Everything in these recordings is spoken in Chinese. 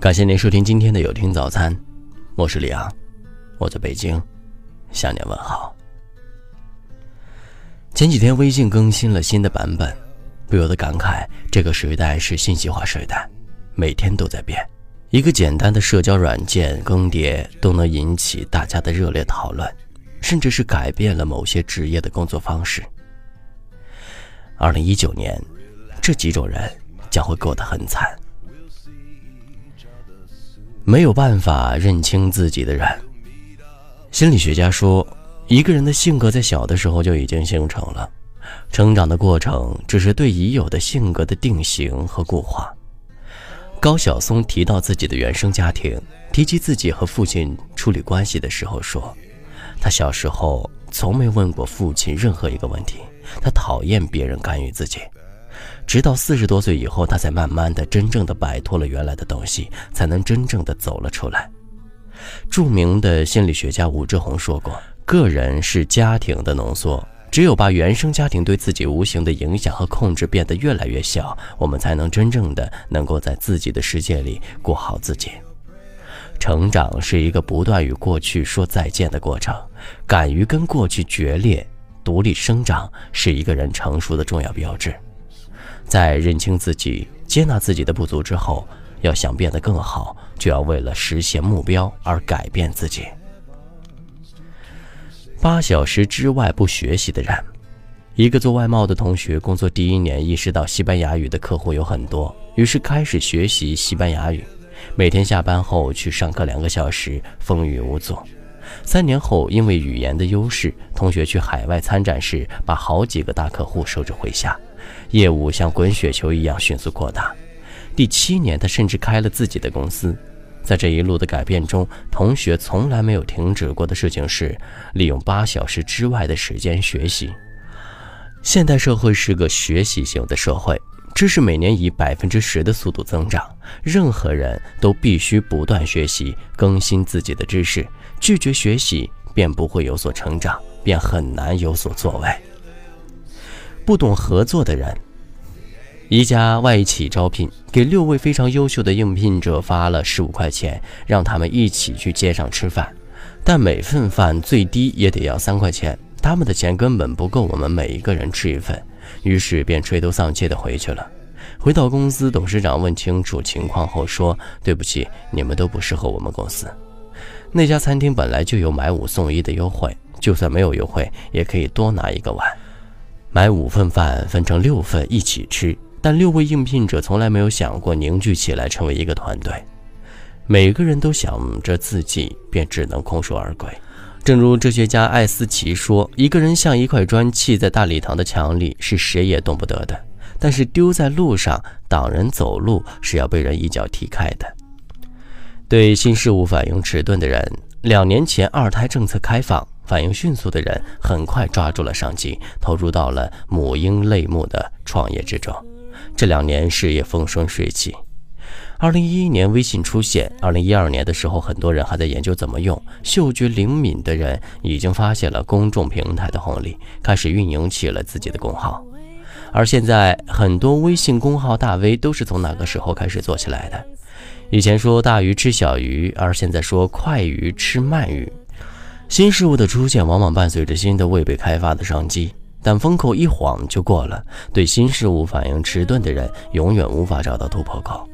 感谢您收听今天的有听早餐，我是李昂，我在北京向您问好。前几天微信更新了新的版本，不由得感慨这个时代是信息化时代，每天都在变。一个简单的社交软件更迭都能引起大家的热烈讨论，甚至是改变了某些职业的工作方式。二零一九年，这几种人将会过得很惨。没有办法认清自己的人。心理学家说，一个人的性格在小的时候就已经形成了，成长的过程只是对已有的性格的定型和固化。高晓松提到自己的原生家庭，提及自己和父亲处理关系的时候说，他小时候从没问过父亲任何一个问题，他讨厌别人干预自己。直到四十多岁以后，他才慢慢的、真正的摆脱了原来的东西，才能真正的走了出来。著名的心理学家武志红说过：“个人是家庭的浓缩，只有把原生家庭对自己无形的影响和控制变得越来越小，我们才能真正的能够在自己的世界里过好自己。成长是一个不断与过去说再见的过程，敢于跟过去决裂、独立生长，是一个人成熟的重要标志。”在认清自己、接纳自己的不足之后，要想变得更好，就要为了实现目标而改变自己。八小时之外不学习的人，一个做外贸的同学，工作第一年意识到西班牙语的客户有很多，于是开始学习西班牙语，每天下班后去上课两个小时，风雨无阻。三年后，因为语言的优势，同学去海外参展时，把好几个大客户收着回下。业务像滚雪球一样迅速扩大。第七年，他甚至开了自己的公司。在这一路的改变中，同学从来没有停止过的事情是利用八小时之外的时间学习。现代社会是个学习型的社会，知识每年以百分之十的速度增长，任何人都必须不断学习、更新自己的知识。拒绝学习，便不会有所成长，便很难有所作为。不懂合作的人，一家外企招聘，给六位非常优秀的应聘者发了十五块钱，让他们一起去街上吃饭，但每份饭最低也得要三块钱，他们的钱根本不够我们每一个人吃一份，于是便垂头丧气的回去了。回到公司，董事长问清楚情况后说：“对不起，你们都不适合我们公司。那家餐厅本来就有买五送一的优惠，就算没有优惠，也可以多拿一个碗。”买五份饭分成六份一起吃，但六位应聘者从来没有想过凝聚起来成为一个团队，每个人都想着自己，便只能空手而归。正如哲学家艾斯奇说：“一个人像一块砖砌在大礼堂的墙里，是谁也动不得的；但是丢在路上挡人走路，是要被人一脚踢开的。”对新事物反应迟钝的人，两年前二胎政策开放。反应迅速的人很快抓住了商机，投入到了母婴类目的创业之中。这两年事业风生水起。二零一一年微信出现，二零一二年的时候，很多人还在研究怎么用。嗅觉灵敏的人已经发现了公众平台的红利，开始运营起了自己的公号。而现在，很多微信公号大 V 都是从那个时候开始做起来的。以前说大鱼吃小鱼，而现在说快鱼吃慢鱼。新事物的出现往往伴随着新的未被开发的商机，但风口一晃就过了。对新事物反应迟钝的人，永远无法找到突破口。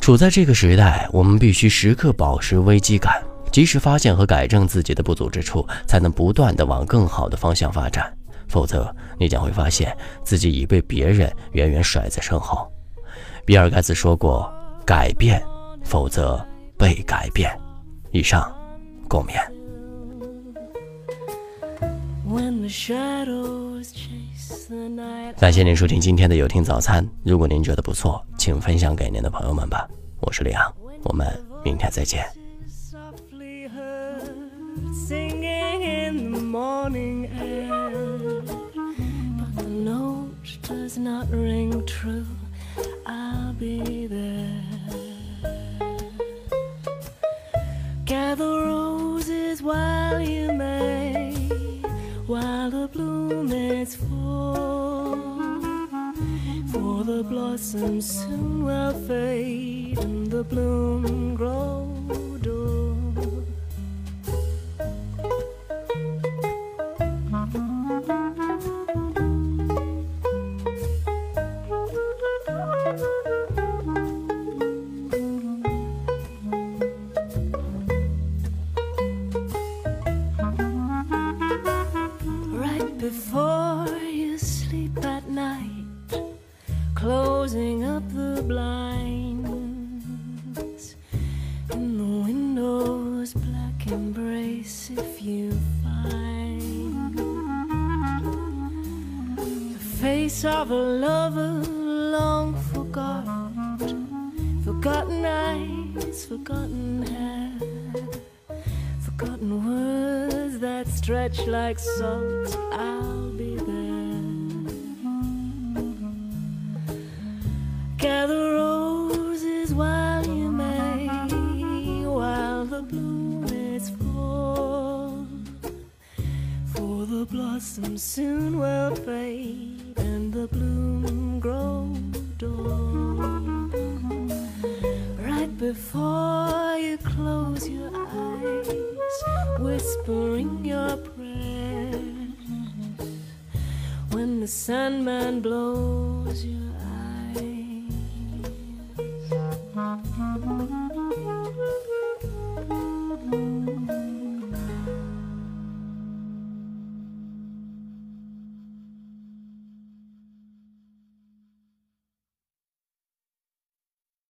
处在这个时代，我们必须时刻保持危机感，及时发现和改正自己的不足之处，才能不断的往更好的方向发展。否则，你将会发现自己已被别人远远甩在身后。比尔盖茨说过：“改变，否则被改变。”以上，共勉。感谢您收听今天的有听早餐。如果您觉得不错，请分享给您的朋友们吧。我是李阳，我们明天再见。While you may, while the bloom is full for the blossoms soon will fade and the bloom grow blinds. In the window's black embrace, if you find the face of a lover long forgot, forgotten eyes, forgotten hair, forgotten words that stretch like salt. I'll be there. The blossom soon will fade and the bloom grow dull. Right before you close your eyes, whispering your prayers. When the Sandman blows your